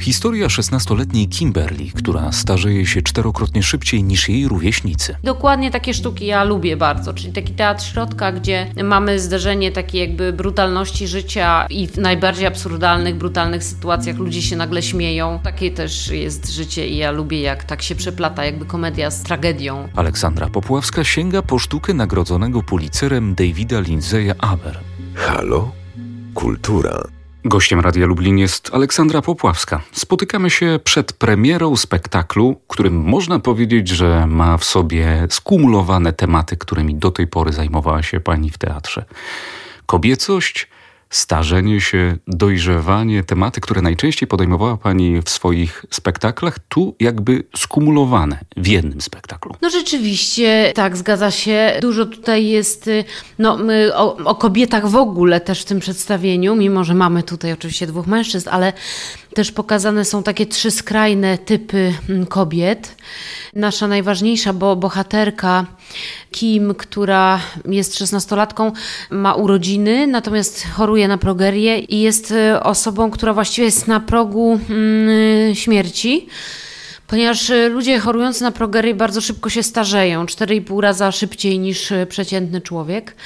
Historia 16-letniej Kimberly, która starzeje się czterokrotnie szybciej niż jej rówieśnicy. Dokładnie takie sztuki ja lubię bardzo, czyli taki teatr środka, gdzie mamy zderzenie takiej jakby brutalności życia i w najbardziej absurdalnych, brutalnych sytuacjach ludzie się nagle śmieją. Takie też jest życie i ja lubię jak tak się przeplata jakby komedia z tragedią. Aleksandra Popławska sięga po sztukę nagrodzonego policerem Davida Lindseya Aber. Halo? Kultura. Gościem Radia Lublin jest Aleksandra Popławska. Spotykamy się przed premierą spektaklu, którym można powiedzieć, że ma w sobie skumulowane tematy, którymi do tej pory zajmowała się pani w teatrze. Kobiecość, starzenie się, dojrzewanie, tematy, które najczęściej podejmowała Pani w swoich spektaklach, tu jakby skumulowane w jednym spektaklu. No rzeczywiście, tak, zgadza się. Dużo tutaj jest y, no, o, o kobietach w ogóle też w tym przedstawieniu, mimo że mamy tutaj oczywiście dwóch mężczyzn, ale też pokazane są takie trzy skrajne typy mm, kobiet. Nasza najważniejsza bo bohaterka Kim, która jest szesnastolatką, ma urodziny, natomiast choruje na progerię i jest y, osobą, która właściwie jest na progu mm, śmierci ponieważ y, ludzie chorujący na progerię bardzo szybko się starzeją, 4,5 raza szybciej niż y, przeciętny człowiek.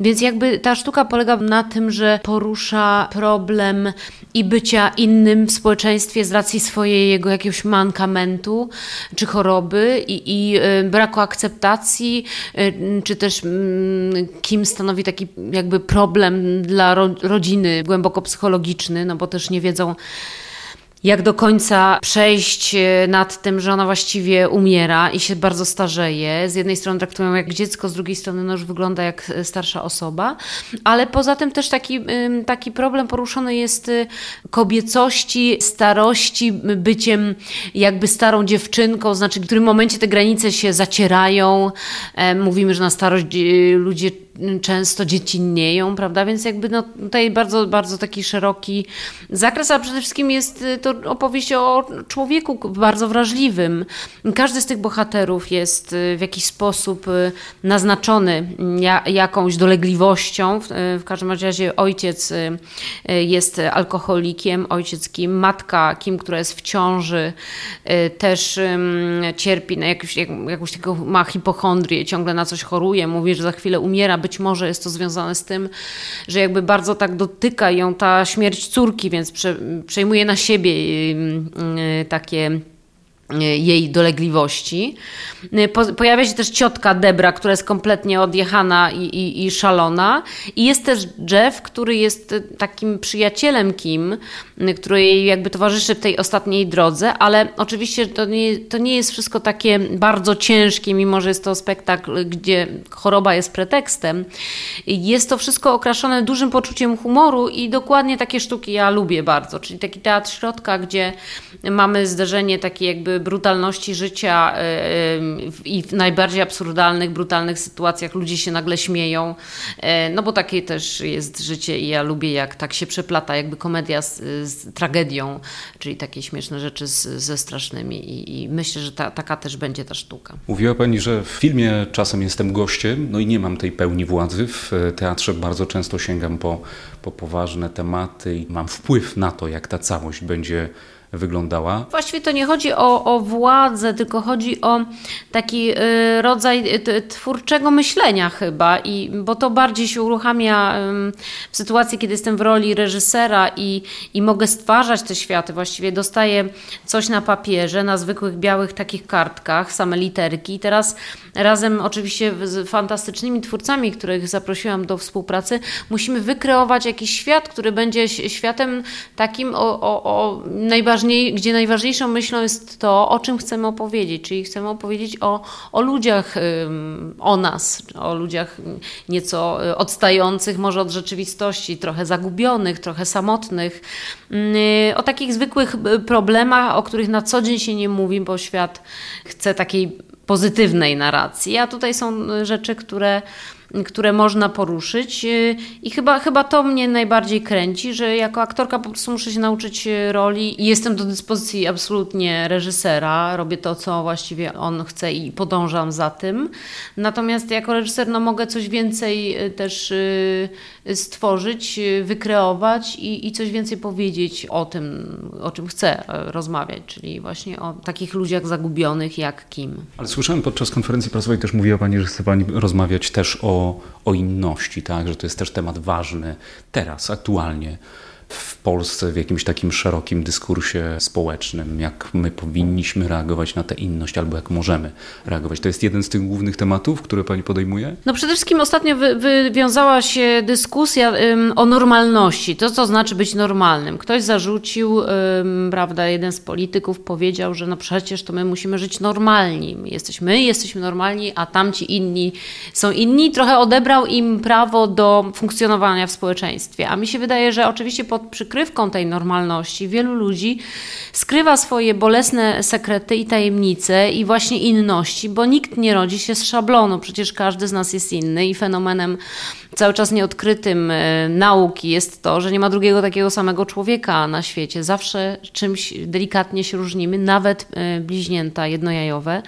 Więc jakby ta sztuka polega na tym, że porusza problem i bycia innym w społeczeństwie z racji swojego jakiegoś mankamentu czy choroby i, i y, braku akceptacji, czy też mm, kim stanowi taki jakby problem dla rodziny głęboko psychologiczny, no bo też nie wiedzą jak do końca przejść e, nad tym, że ona właściwie umiera i się bardzo starzeje. Z jednej strony traktują jak dziecko, z drugiej strony no już wygląda jak e, starsza osoba, ale poza tym też taki, taki problem poruszony jest e, kobiecości, starości, byciem jakby starą dziewczynką, znaczy w którym momencie te granice się zacierają. Mówimy, że na starość ludzie często dziecinnieją, prawda? Więc jakby no, tutaj bardzo, bardzo taki szeroki zakres, a przede wszystkim jest y, to opowieść o człowieku bardzo wrażliwym. Każdy z tych bohaterów jest y, w jakiś sposób y, naznaczony jakąś dolegliwością. W każdym razie ojciec jest alkoholikiem, ojciec kim, matka kim, która jest w ciąży, też cierpi na jakąś, jakąś taką, ma hipochondrię, ciągle na coś choruje, mówi, że za chwilę umiera, być może jest to związane z tym, że jakby bardzo tak dotyka ją ta śmierć córki, więc prze, przejmuje na siebie takie jej dolegliwości. Po, pojawia się też ciotka Debra, która jest kompletnie odjechana i, i, i, szalona. I jest też Jeff, który jest takim przyjacielem Kim, który jej jakby towarzyszy w tej ostatniej drodze, ale oczywiście to nie, to nie jest wszystko takie bardzo ciężkie, mimo że jest to spektakl, gdzie choroba jest pretekstem. Jest to wszystko okraszone dużym poczuciem humoru i dokładnie takie sztuki ja lubię bardzo, czyli taki teatr środka, gdzie mamy zderzenie takie jakby brutalności życia y, y, i w najbardziej absurdalnych, brutalnych sytuacjach ludzie się nagle śmieją. Y, no bo takie też jest życie i ja lubię, jak tak się przeplata, jakby komedia z, z tragedią, czyli takie śmieszne rzeczy z, ze strasznymi. I, I, myślę, że ta, taka też będzie ta sztuka. Mówiła Pani, że w filmie czasem jestem gościem, no i nie mam tej pełni władzy. W teatrze bardzo często sięgam po, po poważne tematy i mam wpływ na to, jak ta całość będzie wyglądała? Właściwie to nie chodzi o, o władzę, tylko chodzi o taki y, rodzaj twórczego myślenia chyba, i, bo to bardziej się uruchamia w sytuacji, kiedy jestem w roli reżysera i, i mogę stwarzać te światy. Właściwie dostaję coś na papierze, na zwykłych białych takich kartkach, same literki i teraz razem oczywiście z fantastycznymi twórcami, których zaprosiłam do współpracy, musimy wykreować jakiś świat, który będzie światem takim o, o, o najważniej, gdzie najważniejszą myślą jest to, o czym chcemy opowiedzieć, czyli chcemy opowiedzieć o, o ludziach, o nas, o ludziach nieco y, odstających może od rzeczywistości, trochę zagubionych, trochę samotnych, y, o takich zwykłych y, problemach, o których na co dzień się nie mówi, bo świat chce takiej pozytywnej narracji, a tutaj są rzeczy, które które można poruszyć. Y, I chyba, chyba to mnie najbardziej kręci, że jako aktorka po prostu muszę się nauczyć y, roli i jestem do dyspozycji absolutnie reżysera. Robię to, co właściwie on chce i podążam za tym. Natomiast jako reżyser no, mogę coś więcej y, też stworzyć, wykreować i, i coś więcej powiedzieć o tym, o czym chcę rozmawiać, czyli właśnie o takich ludziach zagubionych jak Kim. Ale słyszałem podczas konferencji prasowej też mówiła Pani, że chce Pani rozmawiać też o, o inności, tak? że to jest też temat ważny teraz, aktualnie w Polsce w jakimś takim szerokim dyskursie społecznym, jak my powinniśmy reagować na tę inność, albo jak możemy reagować. To jest jeden z tych głównych tematów, które Pani podejmuje? No przede wszystkim ostatnio wy, wywiązała się dyskusja ym, o normalności. To, co znaczy być normalnym. Ktoś zarzucił, ym, prawda, jeden z polityków powiedział, że no przecież to my musimy żyć normalni. My jesteśmy, my jesteśmy normalni, a tamci inni są inni. Trochę odebrał im prawo do funkcjonowania w społeczeństwie. A mi się wydaje, że oczywiście po pod przykrywką tej normalności wielu ludzi skrywa swoje bolesne sekrety i tajemnice i właśnie inności, bo nikt nie rodzi się z szablonu. Przecież każdy z nas jest inny i fenomenem cały czas nieodkrytym e, nauki jest to, że nie ma drugiego takiego samego człowieka na świecie. Zawsze czymś delikatnie się różnimy, nawet e, bliźnięta jednojajowe.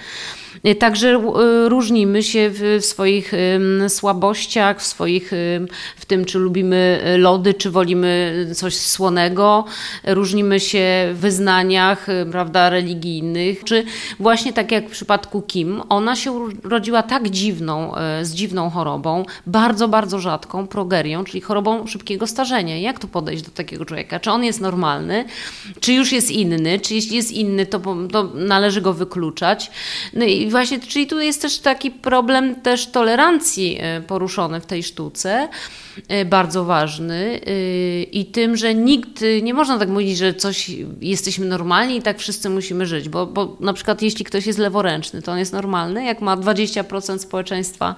E, także e, różnimy się w swoich słabościach, w swoich, w tym, czy lubimy lody, czy wolimy coś słonego. Różnimy się w wyznaniach, prawda, religijnych, czy właśnie tak jak w przypadku Kim, ona się urodziła tak dziwną, z dziwną chorobą, bardzo, bardzo rzadką, progerią, czyli chorobą szybkiego starzenia. Jak tu podejść do takiego człowieka? Czy on jest normalny? Czy już jest inny? Czy jeśli jest inny, to, to należy go wykluczać? No i właśnie, czyli tu jest też taki problem też tolerancji e, poruszony w tej sztuce, e, bardzo ważny e, i tym, że nikt, nie można tak mówić, że coś jesteśmy normalni i tak wszyscy musimy żyć, bo, bo na przykład jeśli ktoś jest leworęczny, to on jest normalny, jak ma 20% społeczeństwa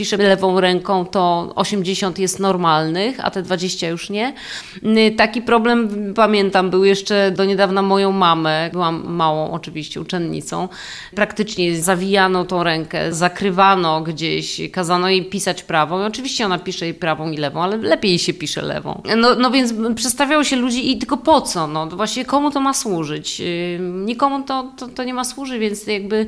pisze lewą ręką, to 80 jest normalnych, a te 20 już nie. Y, taki problem pamiętam, był jeszcze do niedawna moją mamę, byłam małą oczywiście uczennicą. Praktycznie zawijano tą rękę, zakrywano gdzieś, kazano jej pisać prawą. Oczywiście ona pisze jej prawą i lewą, ale lepiej się pisze lewą. No, no więc przedstawiało się ludzi i tylko po co? No właśnie komu to ma służyć? Y, nikomu to, to, to nie ma służyć, więc jakby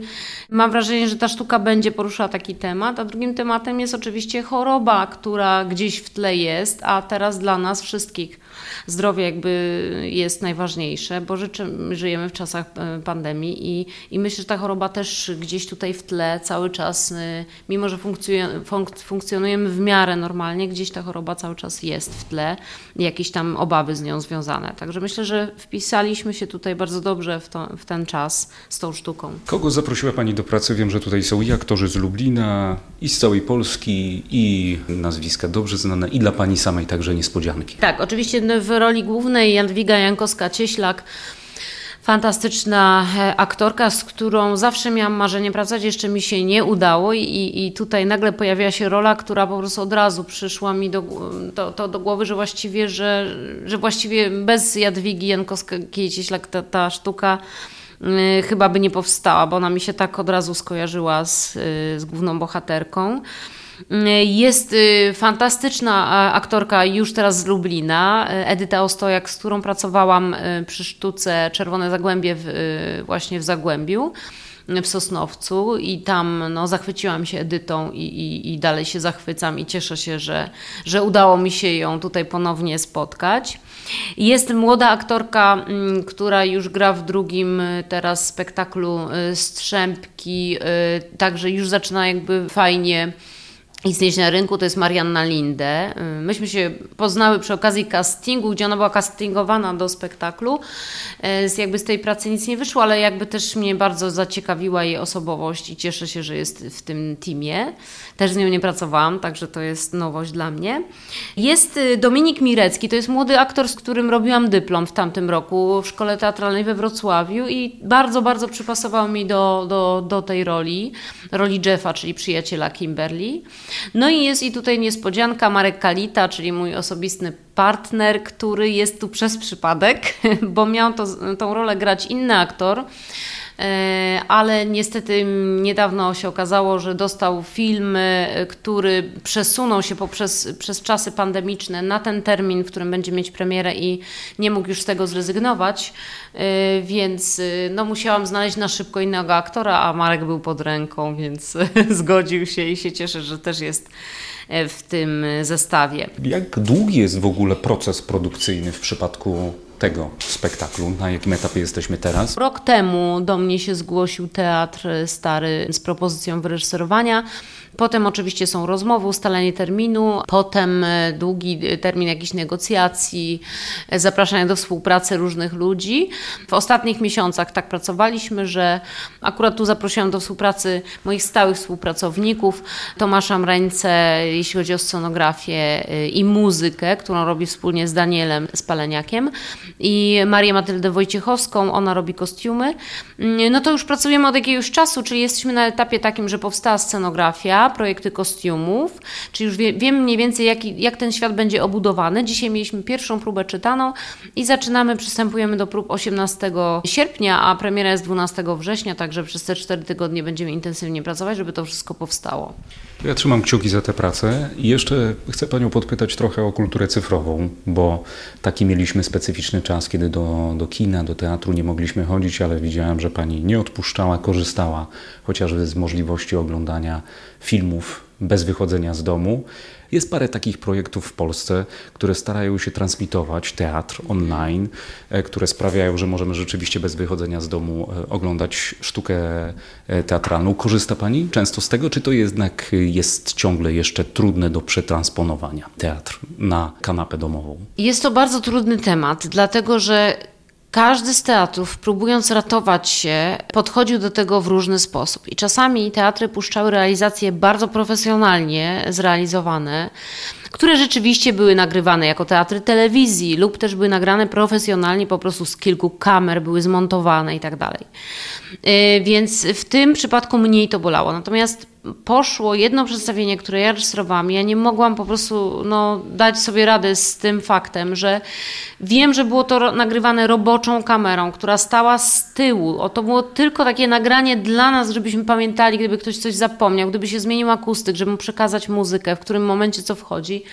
mam wrażenie, że ta sztuka będzie poruszała taki temat, a drugim tematem tematem jest oczywiście choroba, która gdzieś w tle jest, a teraz dla nas wszystkich zdrowie jakby jest najważniejsze, bo rzeczy, żyjemy w czasach e, pandemii i, i myślę, że ta choroba też gdzieś tutaj w tle cały czas, e, mimo że funkcjonujemy w miarę normalnie, gdzieś ta choroba cały czas jest w tle jakieś tam obawy z nią związane. Także myślę, że wpisaliśmy się tutaj bardzo dobrze w, to, w ten czas z tą sztuką. Kogo zaprosiła Pani do pracy? Wiem, że tutaj są i aktorzy z Lublina, i z całej Polski, i nazwiska dobrze znane, i dla Pani samej także niespodzianki. Tak, oczywiście w roli głównej Jadwiga Jankowska-Cieślak fantastyczna e, aktorka, z którą zawsze miałam marzenie pracować, jeszcze mi się nie udało i, i tutaj nagle pojawiła się rola, która po prostu od razu przyszła mi do, to, to do głowy, że właściwie, że, że właściwie bez Jadwigi Jankowskiej-Cieślak ta, ta sztuka y, chyba by nie powstała, bo ona mi się tak od razu skojarzyła z, y, z główną bohaterką. Jest y, fantastyczna aktorka już teraz z Lublina, Edyta Ostojak, z którą pracowałam y, przy sztuce Czerwone Zagłębie w, y, właśnie w Zagłębiu w Sosnowcu i tam no, zachwyciłam się Edytą i, i, i, dalej się zachwycam i cieszę się, że, że udało mi się ją tutaj ponownie spotkać. Jest młoda aktorka, mm, która już gra w drugim teraz spektaklu Strzępki, także już zaczyna jakby fajnie istnieć na rynku, to jest Marianna Linde. Y, myśmy się poznały przy okazji castingu, gdzie ona była castingowana do spektaklu. Y, z jakby z tej pracy nic nie wyszło, ale jakby też mnie bardzo zaciekawiła jej osobowość i cieszę się, że jest w tym teamie. Też z nią nie pracowałam, także to jest nowość dla mnie. Jest y, Dominik Mirecki, to jest młody aktor, z którym robiłam dyplom w tamtym roku w Szkole Teatralnej we Wrocławiu i bardzo, bardzo przypasował mi do, do, do tej roli, roli Jeffa, czyli przyjaciela Kimberly. No i jest i tutaj niespodzianka Marek Kalita, czyli mój osobisty partner, który jest tu przez przypadek, bo miał to, tą rolę grać inny aktor ale niestety niedawno się okazało, że dostał film, który przesunął się poprzez przez czasy pandemiczne na ten termin, w którym będzie mieć premierę i nie mógł już z tego zrezygnować, więc no, musiałam znaleźć na szybko innego aktora, a Marek był pod ręką, więc zgodził się i się cieszę, że też jest w tym zestawie. Jak długi jest w ogóle proces produkcyjny w przypadku tego spektaklu? Na jakim etapie jesteśmy teraz? Rok temu do mnie się zgłosił Teatr Stary z propozycją wyreżyserowania. Potem oczywiście są rozmowy, ustalenie terminu, potem e, długi termin jakichś negocjacji, e, zapraszania do współpracy różnych ludzi. W ostatnich miesiącach tak pracowaliśmy, że akurat tu zaprosiłam do współpracy moich stałych współpracowników, Tomasza Mrańce, jeśli chodzi o scenografię e, i muzykę, którą robi wspólnie z Danielem Spaleniakiem i Marię Matyldę Wojciechowską, ona robi kostiumy. Mm, no to już pracujemy od jakiegoś czasu, czyli jesteśmy na etapie takim, że powstała scenografia, projekty kostiumów, czyli już wie, wiem mniej więcej, jak, jak ten świat będzie obudowany. Dzisiaj mieliśmy pierwszą próbę czytaną i zaczynamy, przystępujemy do prób 18 sierpnia, a premiera jest 12 września, także przez te 4 tygodnie będziemy intensywnie pracować, żeby to wszystko powstało. Ja trzymam kciuki za tę pracę i jeszcze chcę Panią podpytać trochę o kulturę cyfrową, bo taki mieliśmy specyficzny czas, kiedy do, do kina, do teatru nie mogliśmy chodzić, ale widziałem, że Pani nie odpuszczała, korzystała chociażby z możliwości oglądania filmów bez wychodzenia z domu. Jest parę takich projektów w Polsce, które starają się transmitować teatr online, e, które sprawiają, że możemy rzeczywiście bez wychodzenia z domu e, oglądać sztukę e, teatralną. Korzysta Pani często z tego, czy to jednak jest ciągle jeszcze trudne do przetransponowania teatr na kanapę domową? Jest to bardzo trudny temat, dlatego że każdy z teatrów, próbując ratować się, podchodził do tego w różny sposób. I czasami teatry puszczały realizacje bardzo profesjonalnie zrealizowane, które rzeczywiście były nagrywane jako teatry telewizji, lub też były nagrane profesjonalnie, po prostu z kilku kamer, były zmontowane i tak dalej. Y, więc w tym przypadku mniej to bolało. Natomiast poszło jedno przedstawienie, które ja rejestrowałam, ja nie mogłam po prostu no, dać sobie rady z tym faktem, że wiem, że było to nagrywane roboczą kamerą, która stała z tyłu. O, to było tylko takie nagranie dla nas, żebyśmy pamiętali, gdyby ktoś coś zapomniał, gdyby się zmienił akustyk, żeby mu przekazać muzykę, w którym momencie co wchodzi.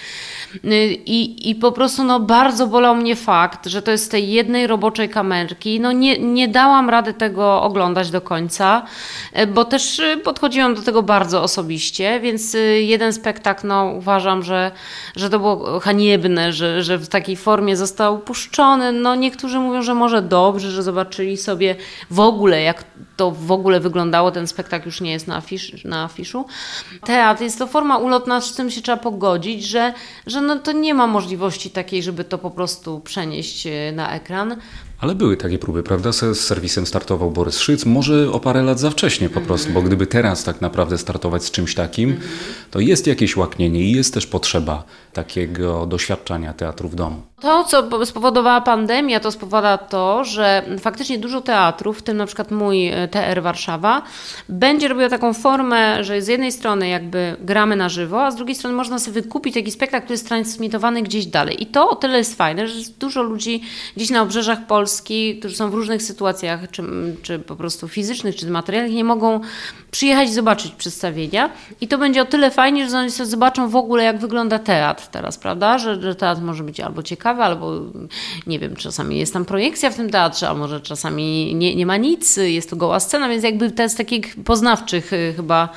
I, I po prostu no, bardzo bolał mnie fakt, że to jest z tej jednej roboczej kamerki. No, nie, nie dałam rady tego oglądać do końca, e, bo też e, podchodziłam do tego bardzo osobiście, więc e, jeden spektakl no, uważam, że, że to było haniebne, że, że w takiej formie został puszczony. No, niektórzy mówią, że może dobrze, że zobaczyli sobie w ogóle, jak to w ogóle wyglądało. Ten spektakl już nie jest na, afisz, na afiszu. Teatr jest to forma ulotna, z tym się trzeba pogodzić, że, że no to nie ma możliwości takiej, żeby to po prostu przenieść e, na ekran. Ale były takie próby, prawda? Z serwisem startował Borys Szyc, może o parę lat za wcześnie po prostu, bo gdyby teraz tak naprawdę startować z czymś takim, to jest jakieś łaknienie i jest też potrzeba takiego doświadczenia teatru w domu. To, co spowodowała pandemia, to spowodowało to, że faktycznie dużo teatrów, w tym na przykład mój e, TR Warszawa, będzie robiła taką formę, że z jednej strony jakby gramy na żywo, a z drugiej strony można sobie wykupić taki spektakl, który jest transmitowany gdzieś dalej. I to o tyle jest fajne, że dużo ludzi gdzieś na obrzeżach Polski, którzy są w różnych sytuacjach, czy, czy po prostu fizycznych, czy materialnych, nie mogą przyjechać i zobaczyć przedstawienia. I to będzie o tyle fajnie, że oni sobie zobaczą w ogóle, jak wygląda teatr teraz, prawda? Że, że teatr może być albo ciekawy, albo nie wiem, czasami jest tam projekcja w tym teatrze, a może czasami nie, nie ma nic, jest to goła scena, więc jakby to jest takich poznawczych y, chyba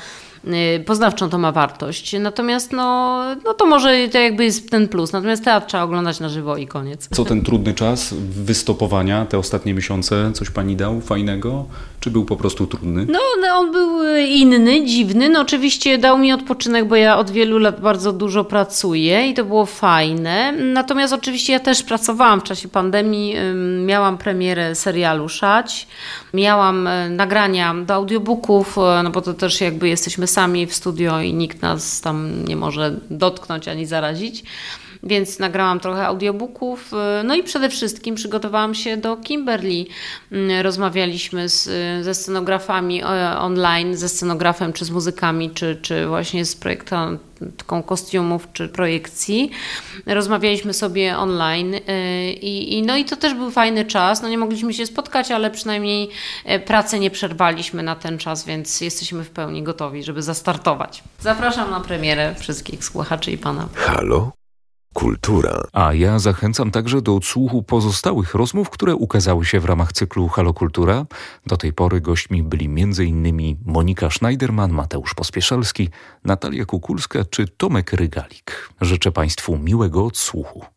poznawczą to ma wartość. Natomiast no, no to może to jakby jest ten plus. Natomiast teatr trzeba oglądać na żywo i koniec. Co ten trudny czas wystopowania, te ostatnie miesiące, coś pani dał fajnego? Czy był po prostu trudny? No, no, on był y, inny, dziwny. No oczywiście dał mi odpoczynek, bo ja od wielu lat bardzo dużo pracuję i to było fajne. Natomiast oczywiście ja też pracowałam w czasie pandemii. Miałam premierę serialu Szać. Miałam e, nagrania do audiobooków, no bo to też jakby jesteśmy sami w studio i nikt nas tam nie może dotknąć ani zarazić. Więc nagrałam trochę audiobooków. No i przede wszystkim przygotowałam się do Kimberly. Mm, rozmawialiśmy z, ze scenografami e, online, ze scenografem, czy z muzykami, czy, czy właśnie z projektantką kostiumów, czy projekcji. Rozmawialiśmy sobie online e, i, i, no i to też był fajny czas. No nie mogliśmy się spotkać, ale przynajmniej e, pracę nie przerwaliśmy na ten czas, więc jesteśmy w pełni gotowi, żeby zastartować. Zapraszam na premierę wszystkich słuchaczy i pana. Halo? Kultura. A ja zachęcam także do odsłuchu pozostałych rozmów, które ukazały się w ramach cyklu Halo Kultura. Do tej pory gośćmi byli m.in. Monika Schneiderman, Mateusz Pospieszalski, Natalia Kukulska czy Tomek Rygalik. Życzę Państwu miłego odsłuchu.